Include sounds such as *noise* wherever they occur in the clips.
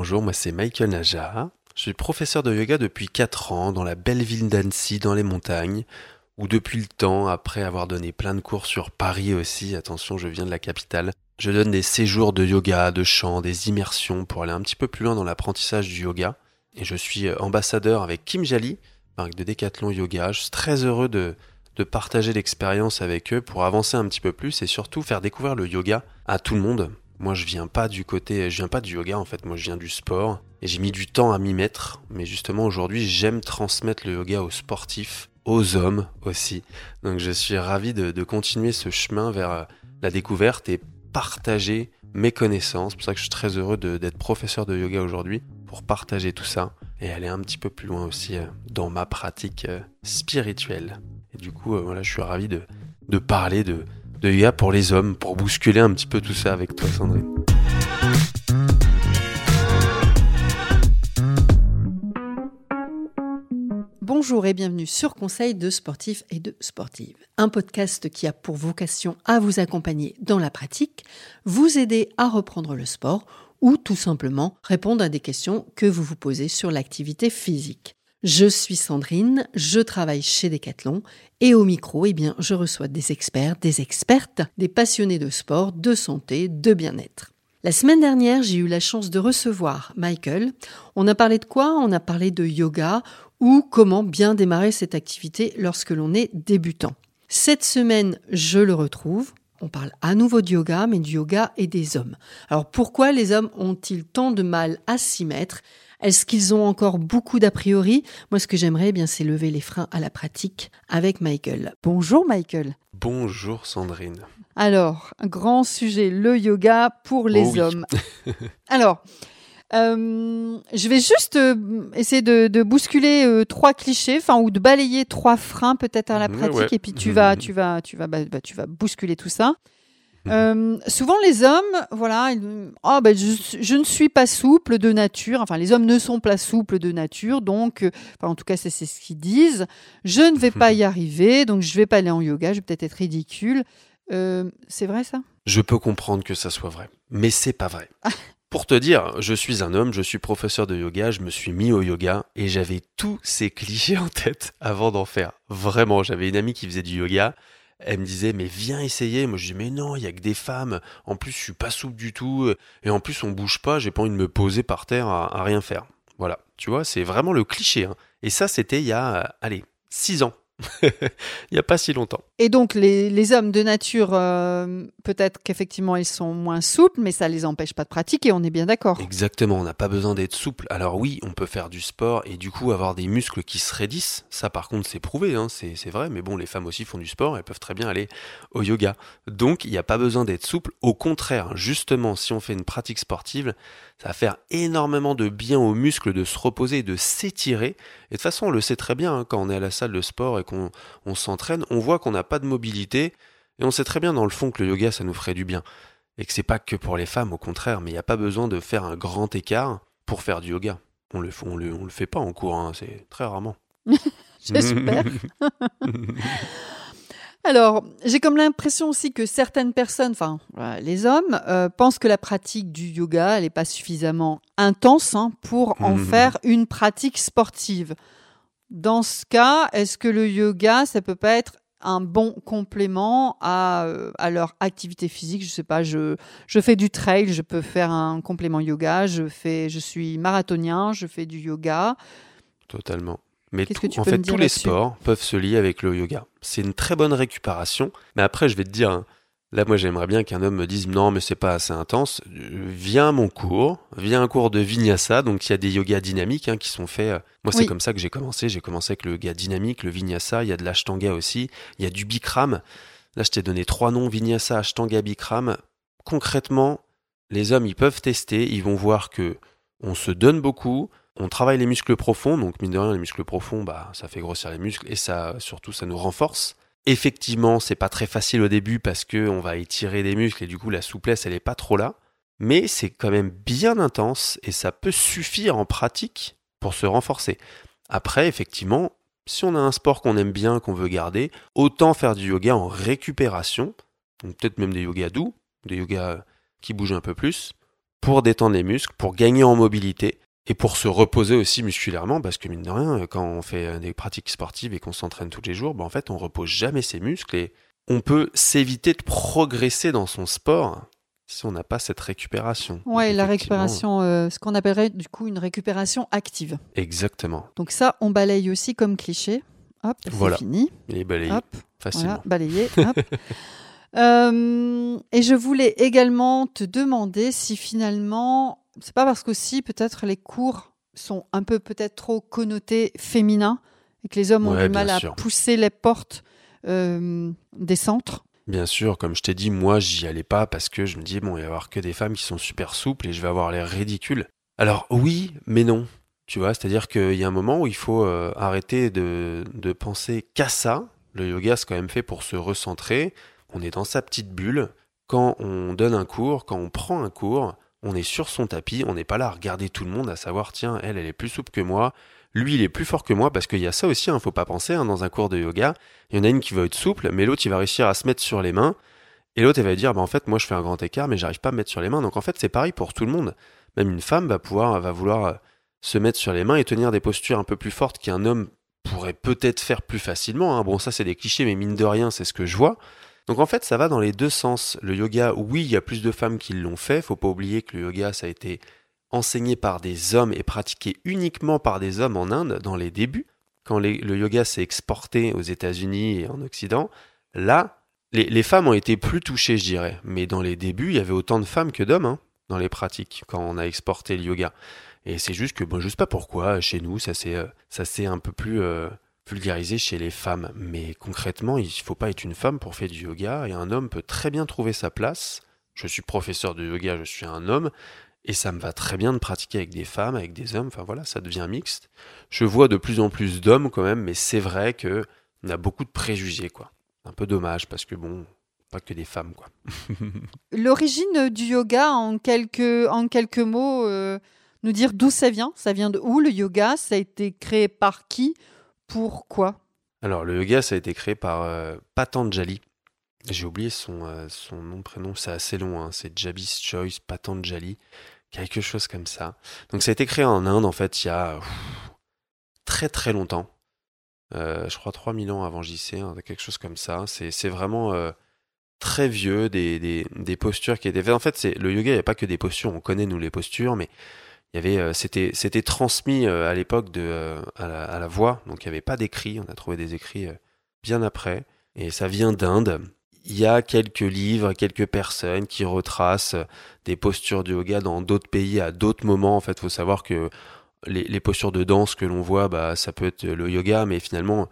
Bonjour, moi c'est Michael Naja. Je suis professeur de yoga depuis 4 ans dans la belle ville d'Annecy dans les montagnes, ou depuis le temps, après avoir donné plein de cours sur Paris aussi, attention je viens de la capitale, je donne des séjours de yoga, de chant, des immersions pour aller un petit peu plus loin dans l'apprentissage du yoga. Et je suis ambassadeur avec Kim Jali, marque de Decathlon Yoga. Je suis très heureux de partager l'expérience avec eux pour avancer un petit peu plus et surtout faire découvrir le yoga à tout le monde. Moi, je viens pas du côté, je viens pas du yoga en fait. Moi, je viens du sport et j'ai mis du temps à m'y mettre. Mais justement, aujourd'hui, j'aime transmettre le yoga aux sportifs, aux hommes aussi. Donc, je suis ravi de, continuer ce chemin vers euh, la découverte et partager mes connaissances. C'est pour ça que je suis très heureux d'être professeur de yoga aujourd'hui pour partager tout ça et aller un petit peu plus loin aussi euh, dans ma pratique euh, spirituelle. Et du coup, voilà, je suis ravi de parler de, de yoga pour les hommes, pour bousculer un petit peu tout ça avec toi, Sandrine. Bonjour et bienvenue sur Conseil de sportifs et de sportives, un podcast qui a pour vocation à vous accompagner dans la pratique, vous aider à reprendre le sport ou tout simplement répondre à des questions que vous vous posez sur l'activité physique. Je suis Sandrine, je travaille chez Decathlon et au micro, eh bien, je reçois des experts, des expertes, des passionnés de sport, de santé, de bien-être. La semaine dernière, j'ai eu la chance de recevoir Michael. On a parlé de quoi? On a parlé de yoga ou comment bien démarrer cette activité lorsque l'on est débutant. Cette semaine, je le retrouve. On parle à nouveau de yoga, mais du yoga et des hommes. Alors pourquoi les hommes ont-ils tant de mal à s'y mettre? Est-ce qu'ils ont encore beaucoup d'a priori? Moi, ce que j'aimerais, eh bien, c'est lever les freins à la pratique avec Michael. Bonjour, Michael. Bonjour, Sandrine. Alors, un grand sujet, le yoga pour les Oh oui. hommes. *laughs* Alors, euh, je vais juste euh, essayer de, de bousculer euh, trois clichés, enfin ou de balayer trois freins peut-être à la Ouais, pratique, ouais. et puis tu vas, tu vas, tu vas, bah, bah, tu vas bousculer tout ça. Euh, souvent les hommes, voilà, ils- oh, ben, je, je ne suis pas souple de nature. Enfin, les hommes ne sont pas souples de nature, donc, euh, enfin, en tout cas, c'est ce qu'ils disent. Je ne vais pas y arriver, donc je vais pas aller en yoga. Je vais peut-être être ridicule. Euh, c'est vrai ça? Je peux comprendre que ça soit vrai, mais c'est pas vrai. Pour te dire, je suis un homme, je suis professeur de yoga, je me suis mis au yoga et j'avais tous ces *laughs* clichés en tête avant d'en faire. Vraiment, j'avais une amie qui faisait du yoga. Elle me disait mais viens essayer. Moi je dis mais non, il y a que des femmes. En plus je suis pas souple du tout et en plus on bouge pas. J'ai pas envie de me poser par terre à, rien faire. Voilà, tu vois, c'est vraiment le cliché. hein. Et ça c'était il y a euh, allez six ans. *laughs* il y a pas si longtemps. Et donc les, les hommes de nature, euh, peut-être qu'effectivement ils sont moins souples, mais ça les empêche pas de pratiquer. On est bien d'accord. Exactement, on n'a pas besoin d'être souple. Alors oui, on peut faire du sport et du coup avoir des muscles qui se raidissent. Ça par contre c'est prouvé, hein, c'est vrai, mais bon, les femmes aussi font du sport, elles peuvent très bien aller au yoga. Donc il n'y a pas besoin d'être souple. Au contraire, justement, si on fait une pratique sportive, ça va faire énormément de bien aux muscles de se reposer de s'étirer. Et de toute façon, on le sait très bien, hein, quand on est à la salle de sport et qu'on on s'entraîne, on voit qu'on n'a pas de mobilité et on sait très bien dans le fond que le yoga, ça nous ferait du bien et que c'est pas que pour les femmes, au contraire, mais il n'y a pas besoin de faire un grand écart pour faire du yoga. On le, on le, on le fait pas en cours, hein, c'est très rarement. *laughs* J'espère. Alors, j'ai comme l'impression aussi que certaines personnes, enfin les hommes, euh, pensent que la pratique du yoga, elle n'est pas suffisamment intense hein, pour en Mhm. faire une pratique sportive. Dans ce cas, est-ce que le yoga, ça peut pas être un bon complément à, euh, à leur activité physique Je sais pas, je, je fais du trail, je peux faire un complément yoga, je, fais, je suis marathonien, je fais du yoga. Totalement. Mais tout- que en fait, tous les sports peuvent se lier avec le yoga. C'est une très bonne récupération. Mais après, je vais te dire, hein, là, moi, j'aimerais bien qu'un homme me dise non, mais c'est pas assez intense. Viens à mon cours, viens à un cours de vinyasa. Donc, il y a des yogas dynamiques hein, qui sont faits. euh, Moi, c'est Oui. comme ça que j'ai commencé. J'ai commencé avec le yoga dynamique, le vinyasa. Il y a de l'ashtanga aussi. Il y a du bikram. Là, je t'ai donné trois noms vinyasa, ashtanga, bikram. Concrètement, les hommes, ils peuvent tester. Ils vont voir que on se donne beaucoup, on travaille les muscles profonds, donc mine de rien, les muscles profonds, bah, ça fait grossir les muscles et ça, surtout, ça nous renforce. Effectivement, c'est pas très facile au début parce que on va étirer des muscles et du coup, la souplesse, elle est pas trop là. Mais c'est quand même bien intense et ça peut suffire en pratique pour se renforcer. Après, effectivement, si on a un sport qu'on aime bien, qu'on veut garder, autant faire du yoga en récupération, peut-être même des yogas doux, des yogas qui bougent un peu plus, pour détendre les muscles, pour gagner en mobilité et pour se reposer aussi musculairement, parce que mine de rien, quand on fait des pratiques sportives et qu'on s'entraîne tous les jours, ben en fait, on repose jamais ses muscles et on peut s'éviter de progresser dans son sport si on n'a pas cette récupération. Ouais, la récupération, euh, ce qu'on appellerait du coup une récupération active. Exactement. Donc ça, on balaye aussi comme cliché. Hop, c'est fini. Il est balayé hop, facilement. balayé. *laughs* Hop. Euh, et je voulais également te demander si finalement, c'est pas parce qu'aussi peut-être les cours sont un peu peut-être trop connotés féminins et que les hommes ont du mal à pousser les portes euh, des centres Bien sûr, comme je t'ai dit, moi j'y allais pas parce que je me dis bon, il va y avoir que des femmes qui sont super souples et je vais avoir l'air ridicule. Alors oui, mais non. Tu vois, c'est-à-dire qu'il y a un moment où il faut euh, arrêter de, de penser qu'à ça. Le yoga, c'est quand même fait pour se recentrer. On est dans sa petite bulle. Quand on donne un cours, quand on prend un cours, on est sur son tapis. On n'est pas là à regarder tout le monde, à savoir tiens, elle, elle est plus souple que moi. Lui, il est plus fort que moi parce qu'il y a ça aussi, il hein, faut pas penser, hein, dans un cours de yoga, il y en a une qui va être souple, mais l'autre, il va réussir à se mettre sur les mains. Et l'autre, elle va dire, bah, en fait, moi, je fais un grand écart, mais j'arrive pas à me mettre sur les mains. Donc, en fait, c'est pareil pour tout le monde. Même une femme va pouvoir, va vouloir euh, se mettre sur les mains et tenir des postures un peu plus fortes qu'un homme pourrait peut-être faire plus facilement. Hein. Bon, ça, c'est des clichés, mais mine de rien, c'est ce que je vois. Donc, en fait, ça va dans les deux sens. Le yoga, oui, il y a plus de femmes qui l'ont fait. Faut pas oublier que le yoga, ça a été enseigné par des hommes et pratiqué uniquement par des hommes en Inde dans les débuts, quand le yoga s'est exporté aux États-Unis et en Occident, là, les, femmes ont été plus touchées, je dirais. Mais dans les débuts, il y avait autant de femmes que d'hommes hein, dans les pratiques quand on a exporté le yoga. Et c'est juste que, bon, je sais pas pourquoi, chez nous, ça s'est, euh, un peu plus euh, vulgarisé chez les femmes. Mais concrètement, il ne faut pas être une femme pour faire du yoga, et un homme peut très bien trouver sa place. Je suis professeur de yoga, je suis un homme, et ça me va très bien de pratiquer avec des femmes, avec des hommes. Enfin voilà, ça devient mixte. Je vois de plus en plus d'hommes quand même, mais c'est vrai que on a beaucoup de préjugés, quoi. Un peu dommage parce que bon, pas que des femmes, quoi. *laughs* L'origine du yoga, en quelques, en quelques mots, euh, nous dire d'où ça vient Ça vient de où le yoga? Ça a été créé par qui? Pourquoi? Alors, le yoga, ça a été créé par euh, Patanjali. J'ai oublié son, euh, son nom, prénom, c'est assez long, hein. c'est Jabis Choice Patanjali quelque chose comme ça. Donc ça a été créé en Inde en fait il y a très très longtemps. Euh, je crois 3000 ans avant JC, hein, quelque chose comme ça. C'est vraiment très vieux, des, des, des, postures qui étaient. En fait, le yoga, il n'y a pas que des postures, on connaît nous les postures, mais il y avait, euh, c'était, c'était transmis à l'époque de à la, à, la, voix, donc il n'y avait pas d'écrit. On a trouvé des écrits bien après, et ça vient d'Inde il y a quelques livres, quelques personnes qui retracent des postures de yoga dans d'autres pays à d'autres moments. En fait, faut savoir que les, postures de danse que l'on voit, bah, ça peut être le yoga, mais finalement,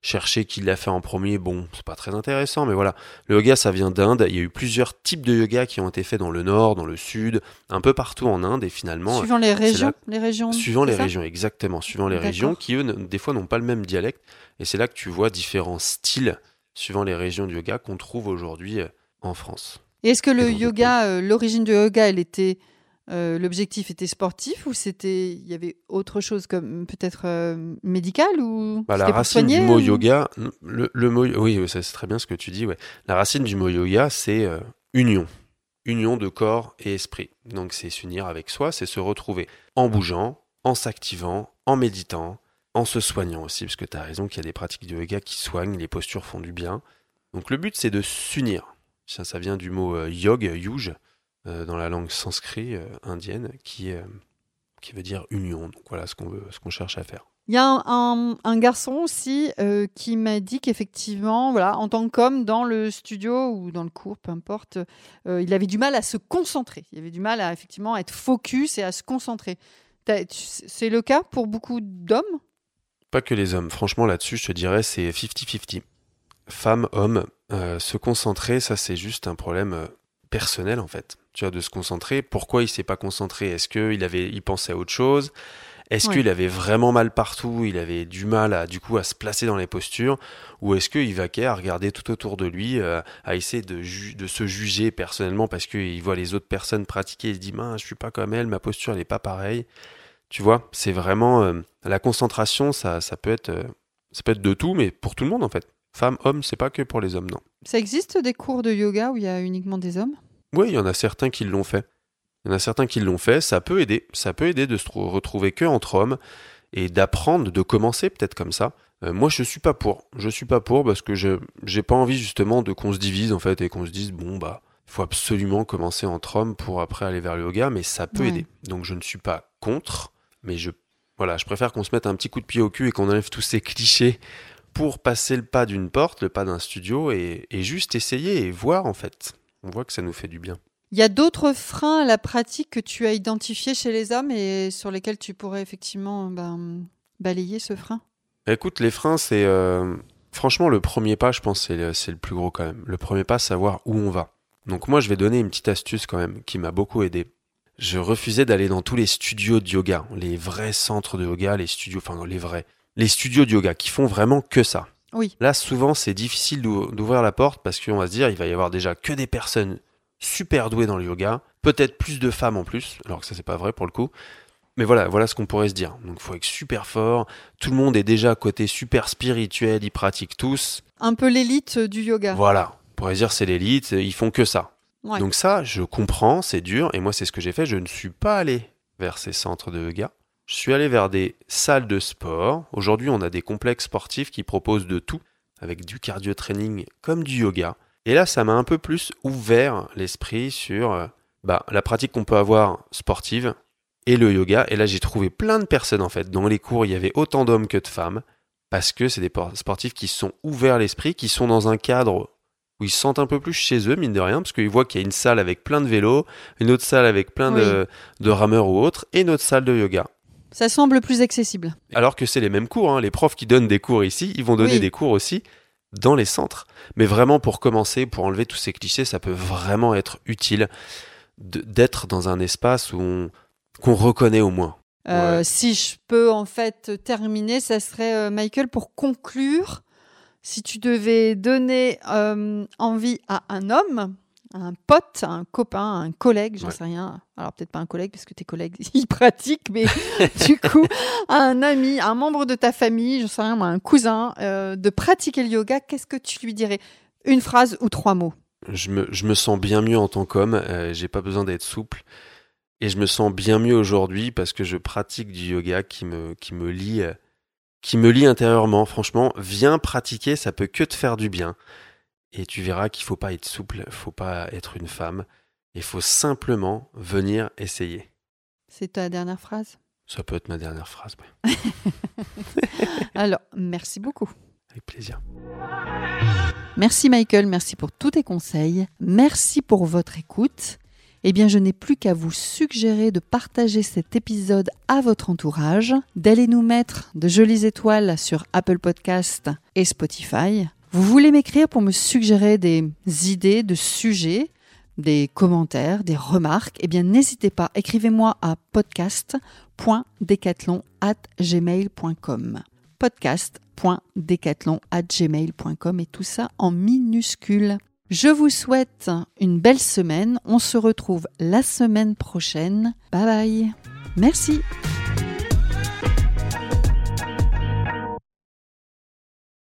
chercher qui l'a fait en premier, bon, c'est pas très intéressant, mais voilà. Le yoga, ça vient d'Inde. Il y a eu plusieurs types de yoga qui ont été faits dans le nord, dans le sud, un peu partout en Inde, et finalement. Suivant les régions, les régions. Suivant les régions, exactement. Suivant les régions, qui eux, des fois, n'ont pas le même dialecte, et c'est là que tu vois différents styles suivant les régions du yoga qu'on trouve aujourd'hui euh, en France. Et est-ce que le yoga, euh, l'origine du yoga, elle était euh, l'objectif était sportif ou c'était il y avait autre chose comme peut-être médical ou bah, la racine du mot yoga le, mot oui c'est très bien ce que tu dis ouais la racine du mot yoga c'est union union de corps et esprit donc c'est s'unir avec soi c'est se retrouver en bougeant en s'activant en méditant en se soignant aussi, parce que tu as raison qu'il y a des pratiques de yoga qui soignent, les postures font du bien. Donc le but c'est de s'unir. Ça, ça vient du mot euh, yog, yuj, euh, dans la langue sanskrit euh, indienne, qui, qui veut dire union. Donc voilà ce qu'on ce qu'on cherche à faire. Il y a un, un, garçon aussi qui m'a dit qu'effectivement, voilà, en tant qu'homme, dans le studio ou dans le cours, peu importe, il avait du mal à se concentrer. Il avait du mal à effectivement être focus et à se concentrer. C'est le cas pour beaucoup d'hommes? Pas que les hommes. Franchement, là-dessus, je te dirais, c'est 50-50. Femmes, hommes, euh, se concentrer, ça, c'est juste un problème euh, personnel, en fait. Tu vois, de se concentrer. Pourquoi il s'est pas concentré? Est-ce qu'il avait, il pensait à autre chose? Est-ce qu'il avait vraiment mal partout? Il avait du mal à, du coup, à se placer dans les postures? Ou est-ce qu'il vaquait à regarder tout autour de lui, euh, à essayer de, de se juger personnellement parce qu'il voit les autres personnes pratiquer? Et il se dit, mince, je suis pas comme elle, ma posture, elle est pas pareille. Tu vois, c'est vraiment euh, la concentration, ça, ça peut être, euh, ça peut être de tout, mais pour tout le monde en fait. Femmes, hommes, c'est pas que pour les hommes, non. Ça existe des cours de yoga où il y a uniquement des hommes? Oui, il y en a certains qui l'ont fait. Il y en a certains qui l'ont fait, ça peut aider. Ça peut aider de se retrouver que entre hommes et d'apprendre, de commencer peut-être comme ça. Euh, moi, je suis pas pour. Je suis pas pour parce que je j'ai pas envie justement de qu'on se divise en fait et qu'on se dise bon bah il faut absolument commencer entre hommes pour après aller vers le yoga, mais ça peut aider. Donc je ne suis pas contre, mais je voilà, je préfère qu'on se mette un petit coup de pied au cul et qu'on enlève tous ces clichés pour passer le pas d'une porte, le pas d'un studio et, et juste essayer et voir en fait. On voit que ça nous fait du bien. Il y a d'autres freins à la pratique que tu as identifiés chez les hommes et sur lesquels tu pourrais effectivement ben, balayer ce frein? Écoute, les freins, c'est... Euh, franchement, le premier pas, je pense, c'est le, le, plus gros quand même. Le premier pas, savoir où on va. Donc moi, je vais donner une petite astuce quand même qui m'a beaucoup aidé. Je refusais d'aller dans tous les studios de yoga, les vrais centres de yoga, les studios, enfin les vrais, les studios de yoga qui font vraiment que ça. Oui. Là, souvent, c'est difficile d'ouvrir la porte parce qu'on va se dire, il va y avoir déjà que des personnes super douées dans le yoga, peut-être plus de femmes en plus, alors que ça c'est pas vrai pour le coup. Mais voilà, voilà ce qu'on pourrait se dire. Donc il faut être super fort, tout le monde est déjà à côté super spirituel, ils pratiquent tous. Un peu l'élite du yoga. Voilà, on pourrait dire c'est l'élite, ils font que ça. Ouais. Donc ça, je comprends, c'est dur, et moi c'est ce que j'ai fait, je ne suis pas allé vers ces centres de yoga. Je suis allé vers des salles de sport. Aujourd'hui, on a des complexes sportifs qui proposent de tout, avec du cardio training comme du yoga. Et là, ça m'a un peu plus ouvert l'esprit sur euh, bah, la pratique qu'on peut avoir sportive et le yoga. Et là, j'ai trouvé plein de personnes en fait. Dans les cours, il y avait autant d'hommes que de femmes parce que c'est des sportifs qui sont ouverts l'esprit, qui sont dans un cadre où ils se sentent un peu plus chez eux, mine de rien, parce qu'ils voient qu'il y a une salle avec plein de vélos, une autre salle avec plein Oui. de, de rameurs ou autres, et une autre salle de yoga. Ça semble plus accessible. Alors que c'est les mêmes cours, hein. les profs qui donnent des cours ici, ils vont donner Oui. des cours aussi dans les centres. Mais vraiment, pour commencer, pour enlever tous ces clichés, ça peut vraiment être utile d'être dans un espace qu'on reconnaît au moins. Euh, Ouais. Si je peux en fait terminer, ça serait euh, Michael pour conclure. Si tu devais donner euh, envie à un homme, un pote, un copain, un collègue, j'en Ouais. sais rien. Alors peut-être pas un collègue parce que tes collègues *laughs* ils pratiquent, mais *laughs* du coup un ami, un membre de ta famille, j'en sais rien, un cousin, euh, de pratiquer le yoga, qu'est-ce que tu lui dirais? Une phrase ou trois mots? Je me, je me sens bien mieux en tant qu'homme, euh, j'ai pas besoin d'être souple. Et je me sens bien mieux aujourd'hui parce que je pratique du yoga qui me, qui me lie, euh, qui me lie intérieurement. Franchement, viens pratiquer, ça peut que te faire du bien. Et tu verras qu'il faut pas être souple, faut pas être une femme. Il faut simplement venir essayer. C'est ta dernière phrase? Ça peut être ma dernière phrase. *laughs* Alors, merci beaucoup. avec plaisir. Merci Michael, merci pour tous tes conseils, merci pour votre écoute. Eh bien, je n'ai plus qu'à vous suggérer de partager cet épisode à votre entourage, d'aller nous mettre de jolies étoiles sur Apple Podcast et Spotify. Vous voulez m'écrire pour me suggérer des idées de sujets, des commentaires, des remarques? Eh bien, n'hésitez pas, écrivez-moi à podcast.decathlon@gmail.com. podcast.decathlon@gmail.com et tout ça en minuscules. Je vous souhaite une belle semaine. On se retrouve la semaine prochaine. Bye bye. Merci.